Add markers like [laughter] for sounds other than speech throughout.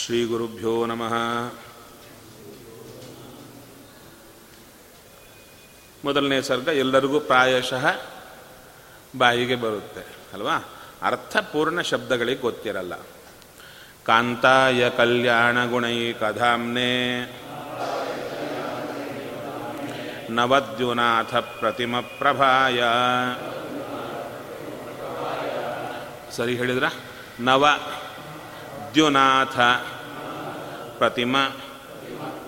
ಶ್ರೀಗುರುಭ್ಯೋ ನಮಃ ಮೊದಲನೇ ಸರ್ಗ ಎಲ್ಲರಿಗೂ ಪ್ರಾಯಶಃ ಬಾಯಿಗೆ ಬರುತ್ತೆ, ಅಲ್ವಾ? ಅರ್ಥಪೂರ್ಣ ಶಬ್ದಗಳಿಗೆ ಗೊತ್ತಿರಲ್ಲ. ಕಾಂತಾಯ ಕಲ್ಯಾಣ ಗುಣೈಕಧಾಮ್ನೆ ನವದ್ಯುನಾಥ ಪ್ರತಿಮ ಪ್ರಭಾಯ. ಸರಿ ಹೇಳಿದ್ರ? ನವ ದ್ಯುನಾಥ ಪ್ರತಿಮ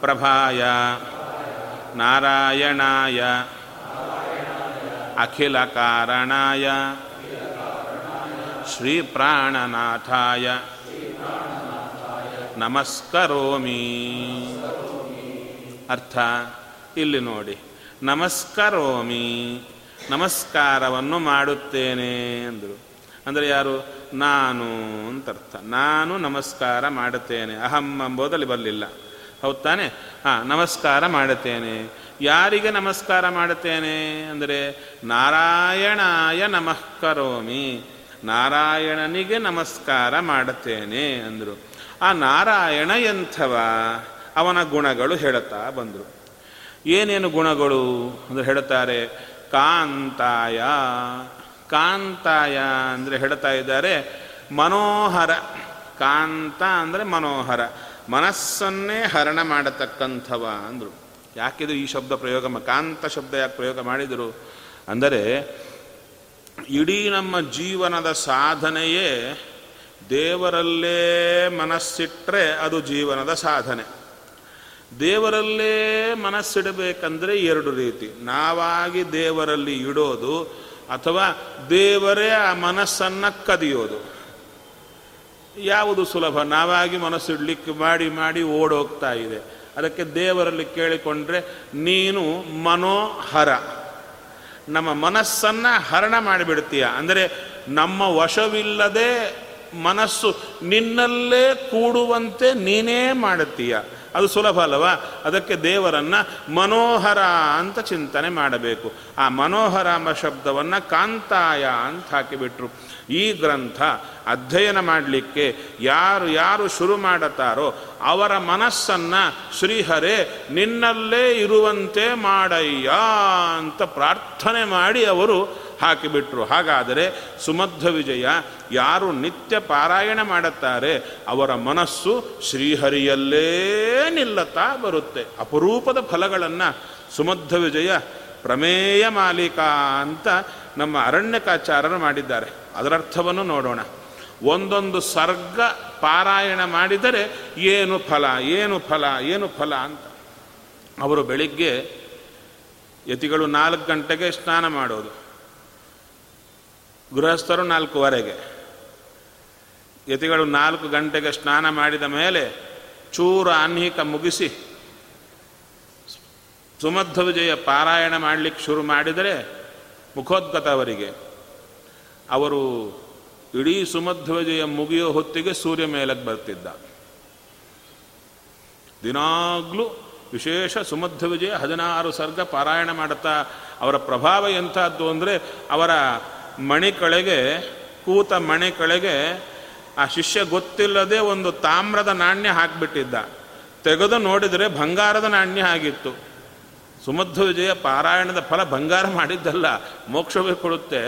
ಪ್ರಭಾಯ ನಾರಾಯಣಾಯ ಅಖಿಲ ಕಾರಣಾಯ ಶ್ರೀ ಪ್ರಾಣನಾಥಾಯ ನಮಸ್ಕರೋಮಿ. ಅರ್ಥ? ಇಲ್ಲಿ ನೋಡಿ. ನಮಸ್ಕರೋಮಿ. ನಮಸ್ಕಾರವನ್ನು ಮಾಡುತ್ತೇನೆ ಅಂದರು. ಅಂದರೆ ಯಾರು? ನಾನು ಅಂತ ಅರ್ಥ ನಾನು ನಮಸ್ಕಾರ ಮಾಡುತ್ತೇನೆ. ಅಹಂ ಎಂಬುದಲ್ಲಿ ಬರಲಿಲ್ಲ. ಹೌದು ತಾನೆ ಹಾಂ, ನಮಸ್ಕಾರ ಮಾಡುತ್ತೇನೆ. ಯಾರಿಗೆ ನಮಸ್ಕಾರ ಮಾಡುತ್ತೇನೆ? ಅಂದರೆ, ನಾರಾಯಣಾಯ ನಮಃ ಕರೋಮಿ. ನಾರಾಯಣನಿಗೆ ನಮಸ್ಕಾರ ಮಾಡುತ್ತೇನೆ ಅಂದರು. ಆ ನಾರಾಯಣ ಎಂಥವ? ಅವನ ಗುಣಗಳು ಹೇಳುತ್ತಾ ಬಂದರು. ಏನೇನು ಗುಣಗಳು? ಅಂದರೆ ಹೇಳುತ್ತಾರೆ, ಕಾಂತಾಯ ಕಾಂತಾಯ ಅಂದರೆ ಹೇಳ್ತಾ ಇದ್ದಾರೆ ಮನೋಹರ. ಕಾಂತ ಅಂದರೆ ಮನೋಹರ. ಮನಸ್ಸನ್ನೇ ಹರಣ ಮಾಡತಕ್ಕಂಥವ ಅಂದರು. ಯಾಕಿದು ಈ ಶಬ್ದ ಪ್ರಯೋಗ ಕಾಂತ ಶಬ್ದ ಯಾಕೆ ಪ್ರಯೋಗ ಮಾಡಿದರು? ಅಂದರೆ ಇಡೀ ನಮ್ಮ ಜೀವನದ ಸಾಧನೆಯೇ ದೇವರಲ್ಲೇ ಮನಸ್ಸಿಟ್ಟರೆ ಅದು ಜೀವನದ ಸಾಧನೆ. ದೇವರಲ್ಲೇ ಮನಸ್ಸಿಡಬೇಕಂದ್ರೆ ಎರಡು ರೀತಿ. ನಾವಾಗಿ ದೇವರಲ್ಲಿ ಇಡೋದು ಅಥವಾ ದೇವರೇ ಆ ಮನಸ್ಸನ್ನು ಕದಿಯೋದು. ಯಾವುದು ಸುಲಭ? ನಾವಾಗಿ ಮನಸ್ಸಿಡ್ಲಿಕ್ಕೆ ಮಾಡಿ ಮಾಡಿ ಓಡೋಗ್ತಾ ಇದೆ. ಅದಕ್ಕೆ ದೇವರಲ್ಲಿ ಕೇಳಿಕೊಂಡ್ರೆ, ನೀನು ಮನೋಹರ. ನಮ್ಮ ಮನಸ್ಸನ್ನು ಹರಣ ಮಾಡಿಬಿಡ್ತೀಯ. ಅಂದರೆ ನಮ್ಮ ವಶವಿಲ್ಲದೆ ಮನಸ್ಸು ನಿನ್ನಲ್ಲೇ ಕೂಡುವಂತೆ ನೀನೇ ಮಾಡುತ್ತೀಯ. ಅದು ಸುಲಭ ಅಲ್ಲವಾ? ಅದಕ್ಕೆ ದೇವರನ್ನು ಮನೋಹರ ಅಂತ ಚಿಂತನೆ ಮಾಡಬೇಕು. ಆ ಮನೋಹರ ಎಂಬ ಶಬ್ದವನ್ನು ಕಾಂತಾಯ ಅಂತ ಹಾಕಿಬಿಟ್ರು. ಈ ಗ್ರಂಥ ಅಧ್ಯಯನ ಮಾಡಲಿಕ್ಕೆ ಯಾರು ಯಾರು ಶುರು ಮಾಡುತ್ತಾರೋ ಅವರ ಮನಸ್ಸನ್ನು ಶ್ರೀಹರೇ, ನಿನ್ನಲ್ಲೇ ಇರುವಂತೆ ಮಾಡಯ್ಯ ಅಂತ ಪ್ರಾರ್ಥನೆ ಮಾಡಿ ಅವರು ಹಾಕಿಬಿಟ್ರು. ಹಾಗಾದರೆ ಸುಮಧ್ವ ವಿಜಯ ಯಾರು ನಿತ್ಯ ಪಾರಾಯಣ ಮಾಡುತ್ತಾರೆ, ಅವರ ಮನಸ್ಸು ಶ್ರೀಹರಿಯಲ್ಲೇ ನಿಲ್ಲುತ್ತಾ ಬರುತ್ತೆ. ಅಪರೂಪದ ಫಲಗಳನ್ನು ಸುಮಧ್ವ ವಿಜಯ ಪ್ರಮೇಯ ಮಾಲೀಕ ಅಂತ ನಮ್ಮ ಅರಣ್ಯಕಾಚಾರರು ಮಾಡಿದ್ದಾರೆ. ಅದರರ್ಥವನ್ನು ನೋಡೋಣ. ಒಂದೊಂದು ಸರ್ಗ ಪಾರಾಯಣ ಮಾಡಿದರೆ ಏನು ಫಲ ಏನು ಫಲ ಏನು ಫಲ ಅಂತ. ಅವರು ಬೆಳಿಗ್ಗೆ ಯತಿಗಳು ನಾಲ್ಕು ಗಂಟೆಗೆ ಸ್ನಾನ ಮಾಡೋದು. ಗೃಹಸ್ಥರು ನಾಲ್ಕುವರೆಗೆ. ಯತಿಗಳು ನಾಲ್ಕು ಗಂಟೆಗೆ ಸ್ನಾನ ಮಾಡಿದ ಮೇಲೆ ಚೂರ ಆನ್ಹಿಕ ಮುಗಿಸಿ ಸುಮಧ್ವ ವಿಜಯ ಪಾರಾಯಣ ಮಾಡಲಿಕ್ಕೆ ಶುರು ಮಾಡಿದರೆ ಮುಖೋದ್ಗತ ಅವರಿಗೆ. ಅವರು ಇಡೀ ಸುಮಧ್ವ ವಿಜಯ ಮುಗಿಯೋ ಹೊತ್ತಿಗೆ ಸೂರ್ಯ ಮೇಲಕ್ಕೆ ಬರ್ತಿದ್ದ. ದಿನಾಗ್ಲೂ ವಿಶೇಷ ಸುಮಧ್ವ ವಿಜಯ ಹದಿನಾರು ಸರ್ಗ ಪಾರಾಯಣ ಮಾಡುತ್ತಾ ಅವರ ಪ್ರಭಾವ ಎಂಥದ್ದು ಅಂದರೆ ಅವರ ಮಣಿ ಕಳೆಗೆ, ಕೂತ ಮಣಿ ಕಳೆಗೆ, ಆ ಶಿಷ್ಯ ಗೊತ್ತಿಲ್ಲದೆ ಒಂದು ತಾಮ್ರದ ನಾಣ್ಯ ಹಾಕಿಬಿಟ್ಟಿದ್ದ. ತೆಗೆದು ನೋಡಿದರೆ ಬಂಗಾರದ ನಾಣ್ಯ ಆಗಿತ್ತು. ಸುಮಧ್ವ ವಿಜಯ ಪಾರಾಯಣದ ಫಲ ಬಂಗಾರ ಮಾಡಿದ್ದಲ್ಲ, ಮೋಕ್ಷವೇ ಕೊಡುತ್ತೆ.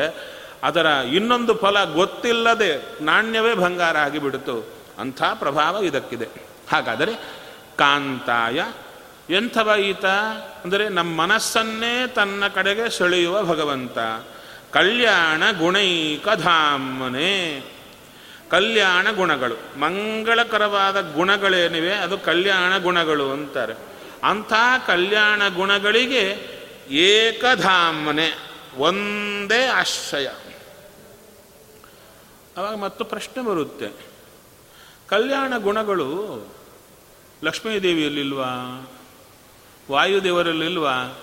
ಅದರ ಇನ್ನೊಂದು ಫಲ ಗೊತ್ತಿಲ್ಲದೆ ನಾಣ್ಯವೇ ಬಂಗಾರ ಆಗಿಬಿಡ್ತು. ಅಂಥ ಪ್ರಭಾವ ಇದಕ್ಕಿದೆ. ಹಾಗಾದರೆ ಕಾಂತಾಯ, ಎಂಥವ ಈತ? ಅಂದರೆ ನಮ್ಮ ಮನಸ್ಸನ್ನೇ ತನ್ನ ಕಡೆಗೆ ಸೆಳೆಯುವ ಭಗವಂತ. ಕಲ್ಯಾಣ ಗುಣೈಕಧಾಮನೆ. ಕಲ್ಯಾಣ ಗುಣಗಳು. ಮಂಗಳಕರವಾದ ಗುಣಗಳೇನಿವೆ? ಅದು ಕಲ್ಯಾಣ ಗುಣಗಳು ಅಂತಾರೆ. ಅಂಥ ಕಲ್ಯಾಣ ಗುಣಗಳಿಗೆ ಏಕಧಾಮನೆ, ಒಂದೇ ಆಶ್ರಯ. ಅವಾಗ ಮತ್ತು ಪ್ರಶ್ನೆ ಬರುತ್ತೆ. ಕಲ್ಯಾಣ ಗುಣಗಳು ಲಕ್ಷ್ಮೀದೇವಿಯಲ್ಲಿಲ್ವಾ? ವಾಯುದೇವರಲ್ಲಿಲ್ವಾ?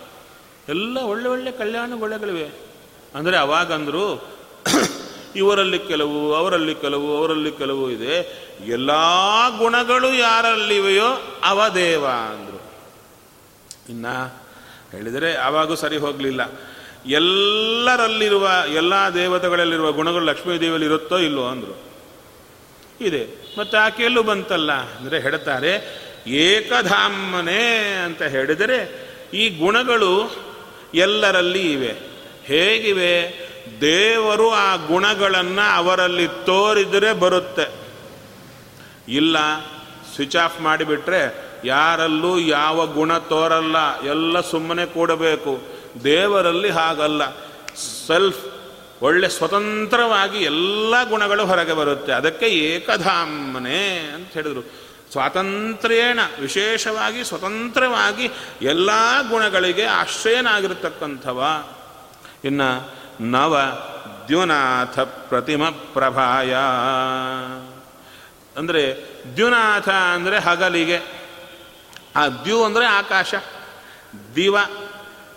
ಎಲ್ಲ ಒಳ್ಳೆ ಒಳ್ಳೆ ಕಲ್ಯಾಣ ಗುಣಗಳಿವೆ. ಅಂದರೆ ಅವಾಗಂದರು [coughs] ಇವರಲ್ಲಿ ಕೆಲವು, ಅವರಲ್ಲಿ ಕೆಲವು ಅವರಲ್ಲಿ ಕೆಲವು ಇದೆ. ಎಲ್ಲ ಗುಣಗಳು ಯಾರಲ್ಲಿವೆಯೋ ಅವ ದೇವ ಅಂದರು. ಇನ್ನ ಹೇಳಿದರೆ ಅವಾಗೂ ಸರಿ ಹೋಗಲಿಲ್ಲ. ಎಲ್ಲರಲ್ಲಿರುವ, ಎಲ್ಲ ದೇವತೆಗಳಲ್ಲಿರುವ ಗುಣಗಳು ಲಕ್ಷ್ಮೀ ದೇವಿಯಲ್ಲಿ ಇರುತ್ತೋ ಇಲ್ಲೋ ಅಂದರು. ಇದೆ. ಮತ್ತು ಆಕೆಯಲ್ಲೂ ಬಂತಲ್ಲ ಅಂದರೆ ಹೇಳ್ತಾರೆ, ಏಕಧಾಮನೆ ಅಂತ ಹೇಳಿದರೆ ಈ ಗುಣಗಳು ಎಲ್ಲರಲ್ಲಿ ಇವೆ. ಹೇಗಿವೆ? ದೇವರು ಆ ಗುಣಗಳನ್ನು ಅವರಲ್ಲಿ ತೋರಿದರೆ ಬರುತ್ತೆ. ಇಲ್ಲ ಸ್ವಿಚ್ ಆಫ್ ಮಾಡಿಬಿಟ್ರೆ ಯಾರಲ್ಲೂ ಯಾವ ಗುಣ ತೋರಲ್ಲ, ಎಲ್ಲ ಸುಮ್ಮನೆ ಕೂಡಬೇಕು. ದೇವರಲ್ಲಿ ಹಾಗಲ್ಲ. ಸೆಲ್ಫ್ ಒಳ್ಳೆ ಸ್ವತಂತ್ರವಾಗಿ ಎಲ್ಲ ಗುಣಗಳು ಹೊರಗೆ ಬರುತ್ತೆ. ಅದಕ್ಕೆ ಏಕಧಾಮನೆ ಅಂತ ಹೇಳಿದರು. ಸ್ವಾತಂತ್ರ್ಯೇಣ, ವಿಶೇಷವಾಗಿ ಸ್ವತಂತ್ರವಾಗಿ ಎಲ್ಲ ಗುಣಗಳಿಗೆ ಆಶ್ರಯನಾಗಿರ್ತಕ್ಕಂಥವ ಇನ್ನು ನವ ದ್ಯುನಾಥ ಪ್ರತಿಮ ಪ್ರಭಾಯ. ಅಂದರೆ ದ್ಯುನಾಥ ಅಂದರೆ ಹಗಲಿಗೆ. ಆ ದ್ಯು ಅಂದರೆ ಆಕಾಶ. ದಿವ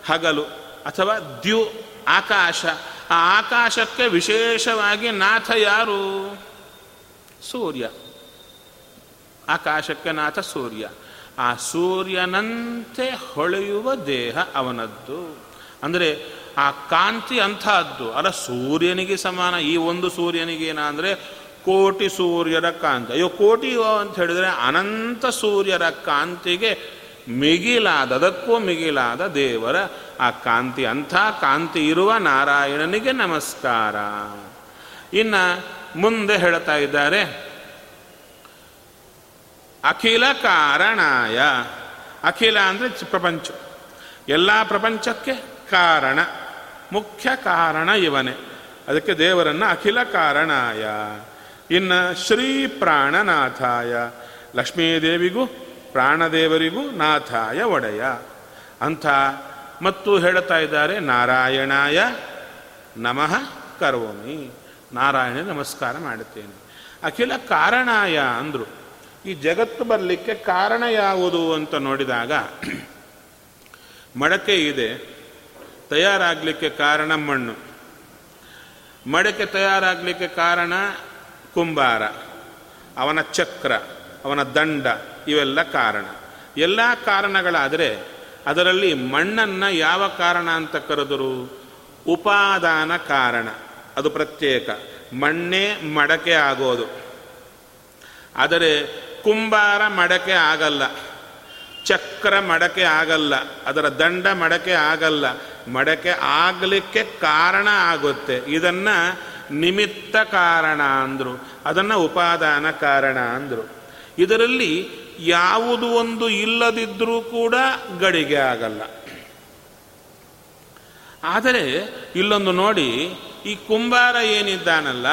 ಹಗಲು ಅಥವಾ ದ್ಯು ಆಕಾಶ. ಆ ಆಕಾಶಕ್ಕೆ ವಿಶೇಷವಾಗಿ ನಾಥ ಯಾರು? ಸೂರ್ಯ. ಆಕಾಶಕ್ಕೆ ನಾಥ ಸೂರ್ಯ. ಆ ಸೂರ್ಯನಂತೆ ಹೊಳೆಯುವ ದೇಹ ಅವನದ್ದು. ಅಂದರೆ ಆ ಕಾಂತಿ ಅಂಥದ್ದು. ಅಲ್ಲ ಸೂರ್ಯನಿಗೆ ಸಮಾನ, ಈ ಒಂದು ಸೂರ್ಯನಿಗೆ ಅಂದರೆ ಕೋಟಿ ಸೂರ್ಯರ ಕಾಂತಿ. ಅಯ್ಯೋ, ಕೋಟಿ ಅಂತ ಹೇಳಿದರೆ ಅನಂತ ಸೂರ್ಯರ ಕಾಂತಿಗೆ ಮಿಗಿಲಾದ, ಅದಕ್ಕೂ ಮಿಗಿಲಾದ ದೇವರ ಆ ಕಾಂತಿ. ಅಂಥ ಕಾಂತಿ ಇರುವ ನಾರಾಯಣನಿಗೆ ನಮಸ್ಕಾರ. ಇನ್ನು ಮುಂದೆ ಹೇಳ್ತಾ ಇದ್ದಾರೆ, ಅಖಿಲ ಕಾರಣಾಯ. ಅಖಿಲ ಅಂದರೆ ಪ್ರಪಂಚ. ಎಲ್ಲ ಪ್ರಪಂಚಕ್ಕೆ ಕಾರಣ. ಮುಖ್ಯ ಕಾರಣ ಇವನೇ. ಅದಕ್ಕೆ ದೇವರನ್ನು ಅಖಿಲ ಕಾರಣಾಯ. ಇನ್ನು ಶ್ರೀ ಪ್ರಾಣನಾಥಾಯ. ಲಕ್ಷ್ಮೀದೇವಿಗೂ ಪ್ರಾಣದೇವರಿಗೂ ನಾಥಾಯ ಒಡೆಯ. ಅಂಥ ಮತ್ತು ಹೇಳ್ತಾ ಇದ್ದಾರೆ ನಾರಾಯಣಾಯ. ನಮಃ ಕರೋಮಿ. ನಾರಾಯಣ ನಮಸ್ಕಾರ ಮಾಡುತ್ತೇನೆ. ಅಖಿಲ ಕಾರಣಾಯ ಅಂದರು. ಈ ಜಗತ್ತು ಬರಲಿಕ್ಕೆ ಕಾರಣ ಯಾವುದು ಅಂತ ನೋಡಿದಾಗ, ಮಡಕೆ ಇದೆ. ತಯಾರಾಗಲಿಕ್ಕೆ ಕಾರಣ ಮಣ್ಣು. ಮಡಕೆ ತಯಾರಾಗಲಿಕ್ಕೆ ಕಾರಣ ಕುಂಬಾರ. ಅವನ ಚಕ್ರ, ಅವನ ದಂಡ, ಇವೆಲ್ಲ ಕಾರಣ. ಎಲ್ಲ ಕಾರಣಗಳಾದರೆ ಅದರಲ್ಲಿ ಮಣ್ಣನ್ನು ಯಾವ ಕಾರಣ ಅಂತ ಕರೆದರು ಉಪಾದಾನ ಕಾರಣ. ಅದು ಪ್ರತ್ಯೇಕ. ಮಣ್ಣೇ ಮಡಕೆ ಆಗೋದು. ಆದರೆ ಕುಂಬಾರ ಮಡಕೆ ಆಗಲ್ಲ. ಚಕ್ರ ಮಡಕೆ ಆಗಲ್ಲ. ಅದರ ದಂಡ ಮಡಕೆ ಆಗಲ್ಲ. ಮಡಕೆ ಆಗಲಿಕ್ಕೆ ಕಾರಣ ಆಗುತ್ತೆ. ಇದನ್ನು ನಿಮಿತ್ತ ಕಾರಣ ಅಂದರು. ಅದನ್ನು ಉಪಾದಾನ ಕಾರಣ ಅಂದರು. ಇದರಲ್ಲಿ ಯಾವುದು ಒಂದು ಇಲ್ಲದಿದ್ದರೂ ಕೂಡ ಗಡಿಗೆ ಆಗಲ್ಲ. ಆದರೆ ಇಲ್ಲೊಂದು ನೋಡಿ, ಈ ಕುಂಬಾರ ಏನಿದ್ದಾನಲ್ಲ,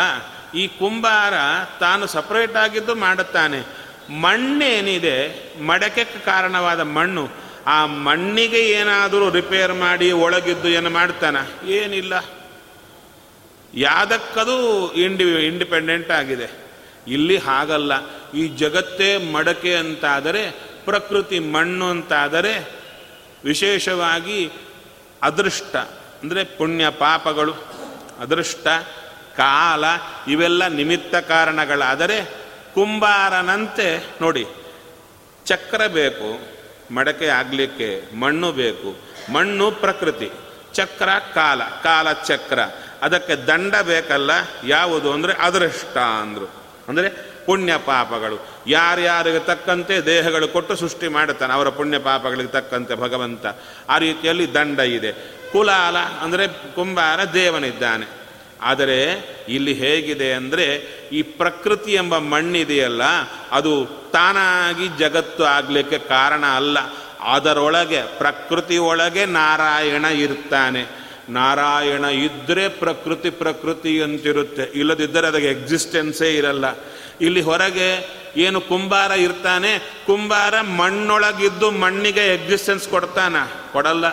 ಈ ಕುಂಬಾರ ತಾನು ಸಪ್ರೇಟ್ ಆಗಿದ್ದು ಮಾಡುತ್ತಾನೆ. ಮಣ್ಣೇನಿದೆ, ಮಡಕೆಗೆ ಕಾರಣವಾದ ಮಣ್ಣು. ಆ ಮಣ್ಣಿಗೆ ಏನಾದರೂ ರಿಪೇರ್ ಮಾಡಿ ಒಳಗಿದ್ದು ಏನು ಮಾಡ್ತಾನ? ಏನಿಲ್ಲ. ಯಾದಕ್ಕದು ಇಂಡಿ ಇಂಡಿಪೆಂಡೆಂಟ್ ಆಗಿದೆ. ಇಲ್ಲಿ ಹಾಗಲ್ಲ. ಈ ಜಗತ್ತೇ ಮಡಕೆ ಅಂತಾದರೆ, ಪ್ರಕೃತಿ ಮಣ್ಣು ಅಂತಾದರೆ ವಿಶೇಷವಾಗಿ ಅದೃಷ್ಟ, ಅಂದರೆ ಪುಣ್ಯ ಪಾಪಗಳು, ಅದೃಷ್ಟ, ಕಾಲ, ಇವೆಲ್ಲ ನಿಮಿತ್ತ ಕಾರಣಗಳಾದರೆ ಕುಂಬಾರನಂತೆ ನೋಡಿ, ಚಕ್ರ ಬೇಕು. ಮಡಕೆ ಆಗಲಿಕ್ಕೆ ಮಣ್ಣು ಬೇಕು. ಮಣ್ಣು ಪ್ರಕೃತಿ. ಚಕ್ರ, ಕಾಲ. ಕಾಲ, ಚಕ್ರ. ಅದಕ್ಕೆ ದಂಡ ಬೇಕಲ್ಲ? ಯಾವುದು? ಅಂದರೆ ಅದೃಷ್ಟ ಅಂದರು. ಅಂದರೆ ಪುಣ್ಯ ಪಾಪಗಳು. ಯಾರ್ಯಾರಿಗೆ ತಕ್ಕಂತೆ ದೇಹಗಳು ಕೊಟ್ಟು ಸೃಷ್ಟಿ ಮಾಡುತ್ತಾನೆ, ಅವರ ಪುಣ್ಯ ಪಾಪಗಳಿಗೆ ತಕ್ಕಂತೆ ಭಗವಂತ. ಆ ರೀತಿಯಲ್ಲಿ ದಂಡ ಇದೆ. ಕುಲಾಲ ಅಂದರೆ ಕುಂಬಾರ ದೇವನಿದ್ದಾನೆ. ಆದರೆ ಇಲ್ಲಿ ಹೇಗಿದೆ ಅಂದರೆ ಈ ಪ್ರಕೃತಿ ಎಂಬ ಮಣ್ಣಿದೆಯಲ್ಲ, ಅದು ತಾನಾಗಿ ಜಗತ್ತು ಆಗಲಿಕ್ಕೆ ಕಾರಣ ಅಲ್ಲ. ಅದರೊಳಗೆ, ಪ್ರಕೃತಿ ಒಳಗೆ ನಾರಾಯಣ ಇರ್ತಾನೆ. ನಾರಾಯಣ ಇದ್ದರೆ ಪ್ರಕೃತಿ ಪ್ರಕೃತಿ ಅಂತಿರುತ್ತೆ. ಇಲ್ಲದಿದ್ದರೆ ಅದಕ್ಕೆ ಎಕ್ಸಿಸ್ಟೆನ್ಸೇ ಇರಲ್ಲ. ಇಲ್ಲಿ ಹೊರಗೆ ಏನು ಕುಂಬಾರ ಇರ್ತಾನೆ, ಕುಂಬಾರ ಮಣ್ಣೊಳಗಿದ್ದು ಮಣ್ಣಿಗೆ ಎಕ್ಸಿಸ್ಟೆನ್ಸ್ ಕೊಡ್ತಾನ? ಕೊಡಲ್ಲ.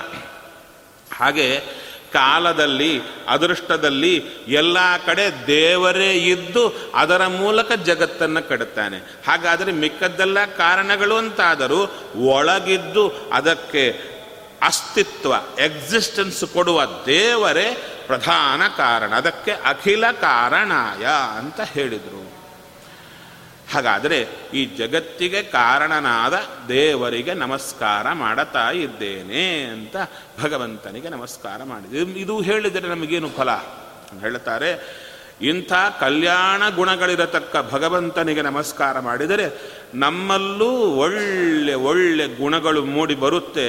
ಹಾಗೆ ಕಾಲದಲ್ಲಿ, ಅದೃಷ್ಟದಲ್ಲಿ ಎಲ್ಲ ಕಡೆ ದೇವರೇ ಇದ್ದು ಅದರ ಮೂಲಕ ಜಗತ್ತನ್ನು ಕಡುತ್ತಾನೆ ಹಾಗಾದರೆ ಮಿಕ್ಕದ್ದೆಲ್ಲ ಕಾರಣಗಳು ಅಂತಾದರೂ ಒಳಗಿದ್ದು ಅದಕ್ಕೆ ಅಸ್ತಿತ್ವ ಎಕ್ಸಿಸ್ಟೆನ್ಸ್ ಕೊಡುವ ದೇವರೇ ಪ್ರಧಾನ ಕಾರಣ. ಅದಕ್ಕೆ ಅಖಿಲ ಕಾರಣಾಯ ಅಂತ ಹೇಳಿದರು. ಹಾಗಾದರೆ ಈ ಜಗತ್ತಿಗೆ ಕಾರಣನಾದ ದೇವರಿಗೆ ನಮಸ್ಕಾರ ಮಾಡುತ್ತಾ ಇದ್ದೇನೆ ಅಂತ ಭಗವಂತನಿಗೆ ನಮಸ್ಕಾರ ಮಾಡಿದೆ. ಇದು ಹೇಳಿದರೆ ನಮಗೇನು ಫಲ? ಹೇಳ್ತಾರೆ, ಇಂಥ ಕಲ್ಯಾಣ ಗುಣಗಳಿರತಕ್ಕ ಭಗವಂತನಿಗೆ ನಮಸ್ಕಾರ ಮಾಡಿದರೆ ನಮ್ಮಲ್ಲೂ ಒಳ್ಳೆ ಒಳ್ಳೆ ಗುಣಗಳು ಮೂಡಿ ಬರುತ್ತೆ.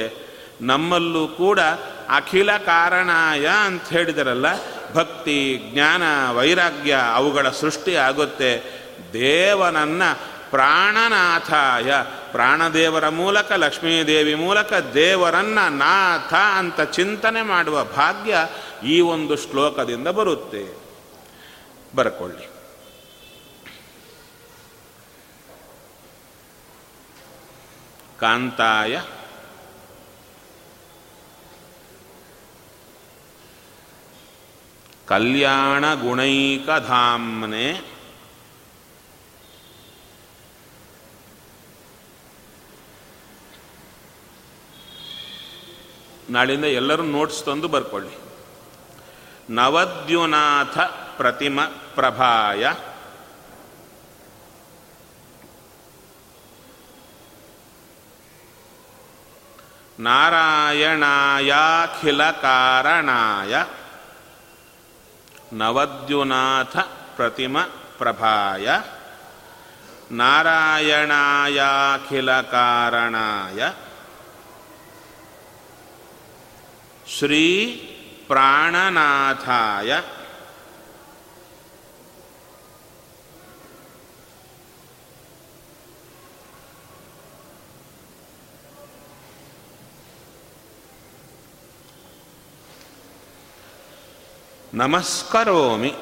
ನಮ್ಮಲ್ಲೂ ಕೂಡ ಅಖಿಲ ಕಾರಣಾಯ ಅಂತ ಹೇಳಿದರಲ್ಲ, ಭಕ್ತಿ, ಜ್ಞಾನ, ವೈರಾಗ್ಯ ಅವುಗಳ ಸೃಷ್ಟಿ ಆಗುತ್ತೆ. ದೇವನನ್ನ ಪ್ರಾಣನಾಥಾಯ. ಪ್ರಾಣದೇವರ ಮೂಲಕ, ಲಕ್ಷ್ಮೀದೇವಿ ಮೂಲಕ ದೇವರನ್ನ ನಾಥ ಅಂತ ಚಿಂತನೆ ಮಾಡುವ ಭಾಗ್ಯ ಈ ಒಂದು ಶ್ಲೋಕದಿಂದ ಬರುತ್ತೆ. ಬರ್ಕೊಳ್ಳಿ. ಕಾಂತಾಯ. ಕಲ್ಯಾಣ ಗುಣೈಕಧಾಮ್ನೆ ನಾಳಿಂದ ಎಲ್ಲರೂ ನೋಟ್ಸ್ ತಂದು ಬರ್ಕೊಳ್ಳಿ. ನವದ್ಯುನಾಥ ಪ್ರತಿಮ ಪ್ರಭಾಯ. ನಾರಾಯಣಾಯಾಖಿಲ ಕಾರಣಾಯ ನವದ್ಯುನಾಥ ಪ್ರತಿಮ ಪ್ರಭಾಯ. ನಾರಾಯಣಾಯಾಖಿಲ ಕಾರಣಾಯ ಶ್ರೀ ಪ್ರಾಣನಾಥಾಯ ನಮಸ್ಕರೋಮಿ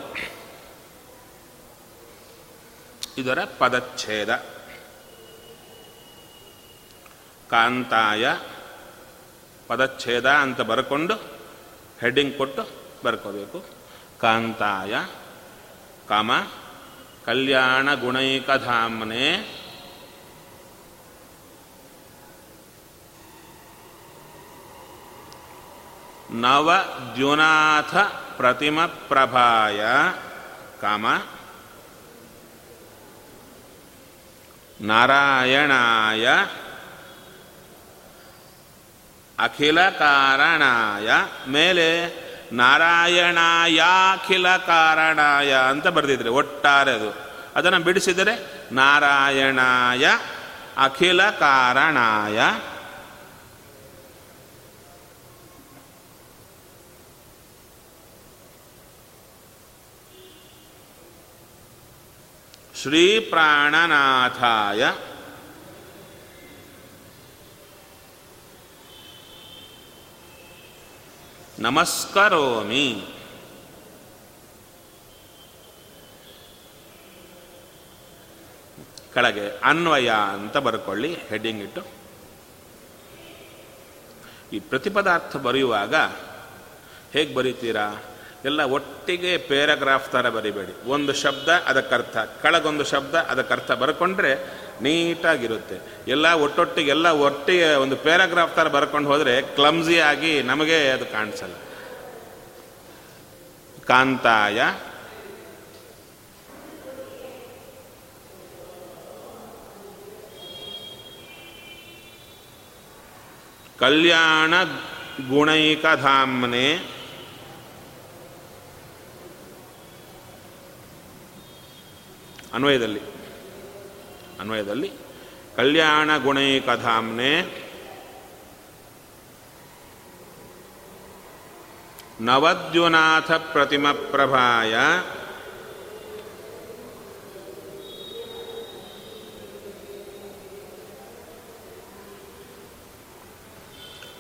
ಇದರ ಪದಚ್ಛೇದ ಕಾಂತಾಯ ಪದಚ್ಛೇದ ಅಂತ ಬರ್ಕೊಂಡು ಹೆಡ್ಡಿಂಗ್ ಕೊಟ್ಟು ಬರ್ಕೋಬೇಕು. ಕಾಂತಾಯ, ಕಾಮ, ಕಲ್ಯಾಣ ಗುಣೈಕಧಾಮ್ನೆ. ನವದ್ಯುನಾಥ ಪ್ರತಿಮ ಪ್ರಭಾಯ, ಕಾಮ. ನಾರಾಯಣಾಯ ಅಖಿಲ ಕಾರಣಾಯ ಮೇಲೆ ನಾರಾಯಣಾಯಾಖಿಲ ಕಾರಣಾಯ ಅಂತ ಬರೆದಿದ್ರೆ ಒಟ್ಟಾರೆ ಅದು. ಅದನ್ನು ಬಿಡಿಸಿದರೆ ನಾರಾಯಣಾಯ ಅಖಿಲ ಕಾರಣಾಯ ಶ್ರೀ ಪ್ರಾಣನಾಥಾಯ ನಮಸ್ಕರೋಮಿ. ಕೆಳಗೆ ಅನ್ವಯ ಅಂತ ಬರ್ಕೊಳ್ಳಿ ಹೆಡ್ಡಿಂಗ್ ಇಟ್ಟು. ಈ ಪ್ರತಿಪದಾರ್ಥ ಬರೆಯುವಾಗ ಹೇಗೆ ಬರೀತೀರಾ? ಎಲ್ಲ ಒಟ್ಟಿಗೆ ಪ್ಯಾರಾಗ್ರಾಫ್ ಥರ ಬರಿಬೇಡಿ. ಒಂದು ಶಬ್ದ ಅದಕ್ಕರ್ಥ ಕೆಳಗೊಂದು ಶಬ್ದ ಅದಕ್ಕರ್ಥ ಬರ್ಕೊಂಡ್ರೆ ನೀಟಾಗಿರುತ್ತೆ. ಎಲ್ಲ ಒಟ್ಟೊಟ್ಟಿಗೆ, ಎಲ್ಲ ಒಟ್ಟಿಗೆ ಒಂದು ಪ್ಯಾರಾಗ್ರಾಫ್ ಥರ ಬರ್ಕೊಂಡು ಹೋದರೆ ಕ್ಲಮ್ಸಿ ಆಗಿ ನಮಗೆ ಅದು ಕಾಣಿಸಲ್ಲ. ಕಾಂತಾಯ. ಕಲ್ಯಾಣ ಗುಣೈಕಧಾಮ್ನೆ ಅನ್ವಯದಲ್ಲಿ. ಅನ್ವಯದಲ್ಲಿ. ಕಲ್ಯಾಣ ಗುಣೈಕಧಾಮ್ನೆ ನವದ್ಯುನಾಥ ಪ್ರತಿಮ ಪ್ರಭಾಯ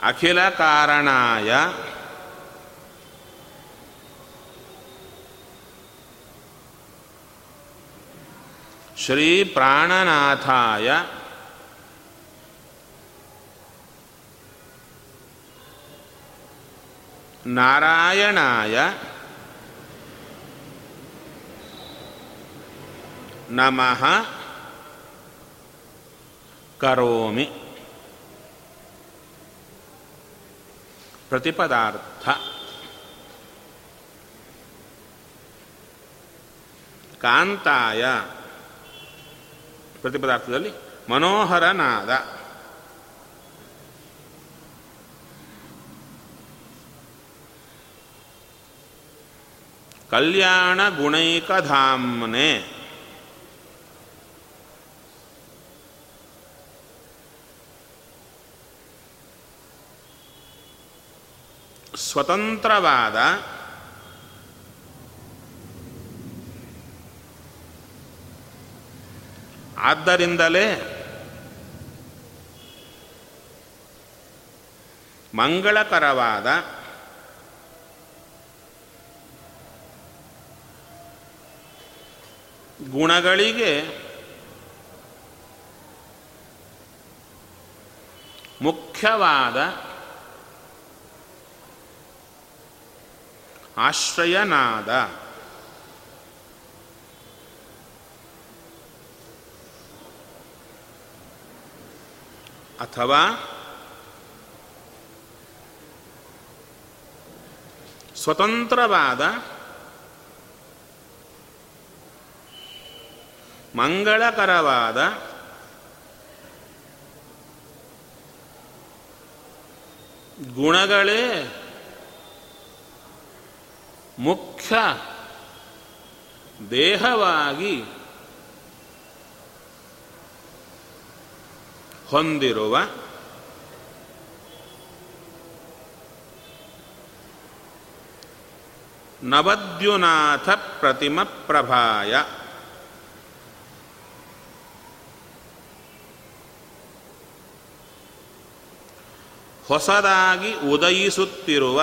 ಅಖಿಲ ಕಾರಣಾಯ ಶ್ರೀ ಪ್ರಾಣನಾಥಾಯ ನಾರಾಯಣಾಯ. ನಮಃ. ಕರೋಮಿ. ಪ್ರತಿಪದಾರ್ಥ. ಕಾಂತಾಯ. ಪ್ರತಿಪದಾರ್ಥದಲ್ಲಿ ಮನೋಹರನಾದ. ಕಲ್ಯಾಣ ಗುಣೈಕಧಾಮ್ನೆ. ಸ್ವತಂತ್ರವಾದ ಆದ್ದರಿಂದಲೇ ಮಂಗಳಕರವಾದ ಗುಣಗಳಿಗೆ ಮುಖ್ಯವಾದ ಆಶ್ರಯನಾದ ಅಥವಾ ಸ್ವತಂತ್ರವಾದ ಮಂಗಳಕರವಾದ ಗುಣಗಳೇ ಮುಖ್ಯ ದೇಹವಾಗಿ ಹೊಂದಿರುವ ನವದ್ಯುನಾಥ ಪ್ರತಿಮ ಪ್ರಭಾಯ. ಹೊಸದಾಗಿ ಉದಯಿಸುತ್ತಿರುವ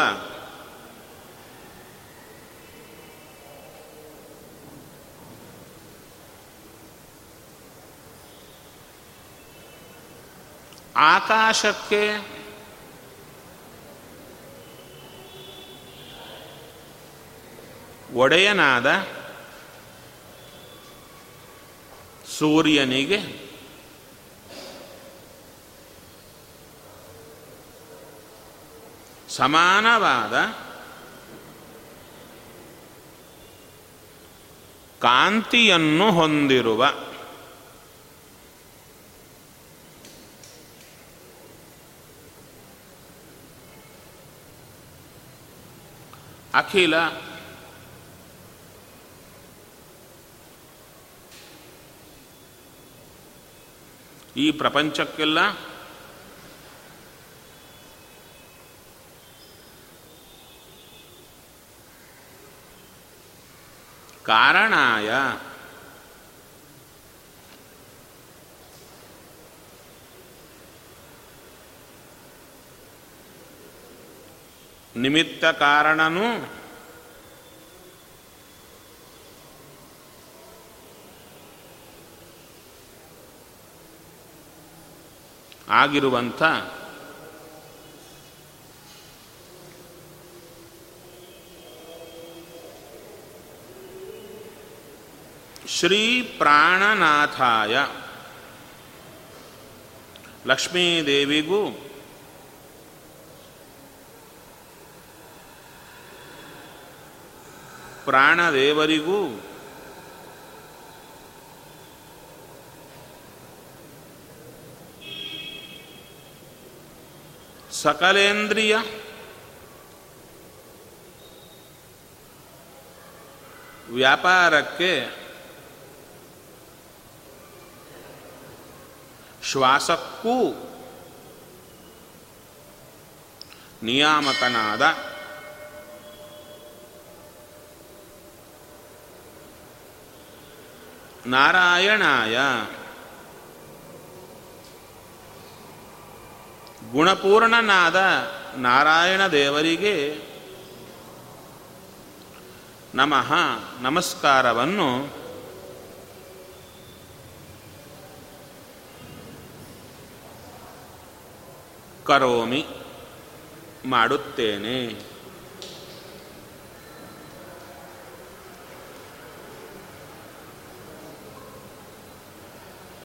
ಆಕಾಶಕ್ಕೆ ಒಡೆಯನಾದ ಸೂರ್ಯನಿಗೆ ಸಮಾನವಾದ ಕಾಂತಿಯನ್ನು ಹೊಂದಿರುವ ಅಖಿಲ. ಈ ಪ್ರಪಂಚಕ್ಕೆಲ್ಲ ಕಾರಣಾಯ ನಿಮಿತ್ತ ಕಾರಣನು ಆಗಿರುವಂಥ ಶ್ರೀ ಪ್ರಾಣನಾಥಾಯ ಲಕ್ಷ್ಮೀದೇವಿಗೂ ಪ್ರಾಣದೇವರಿಗೂ ಸಕಲೇಂದ್ರಿಯ ವ್ಯಾಪಾರಕ್ಕೆ ಶ್ವಾಸಕ್ಕೂ ನಿಯಾಮಕನಾದ ನಾರಾಯಣಾಯ. ಗುಣಪೂರ್ಣನಾದ ನಾರಾಯಣ ದೇವರಿಗೆ ನಮಃ ನಮಸ್ಕಾರವನ್ನು ಕರೋಮಿ ಮಾಡುತ್ತೇನೆ.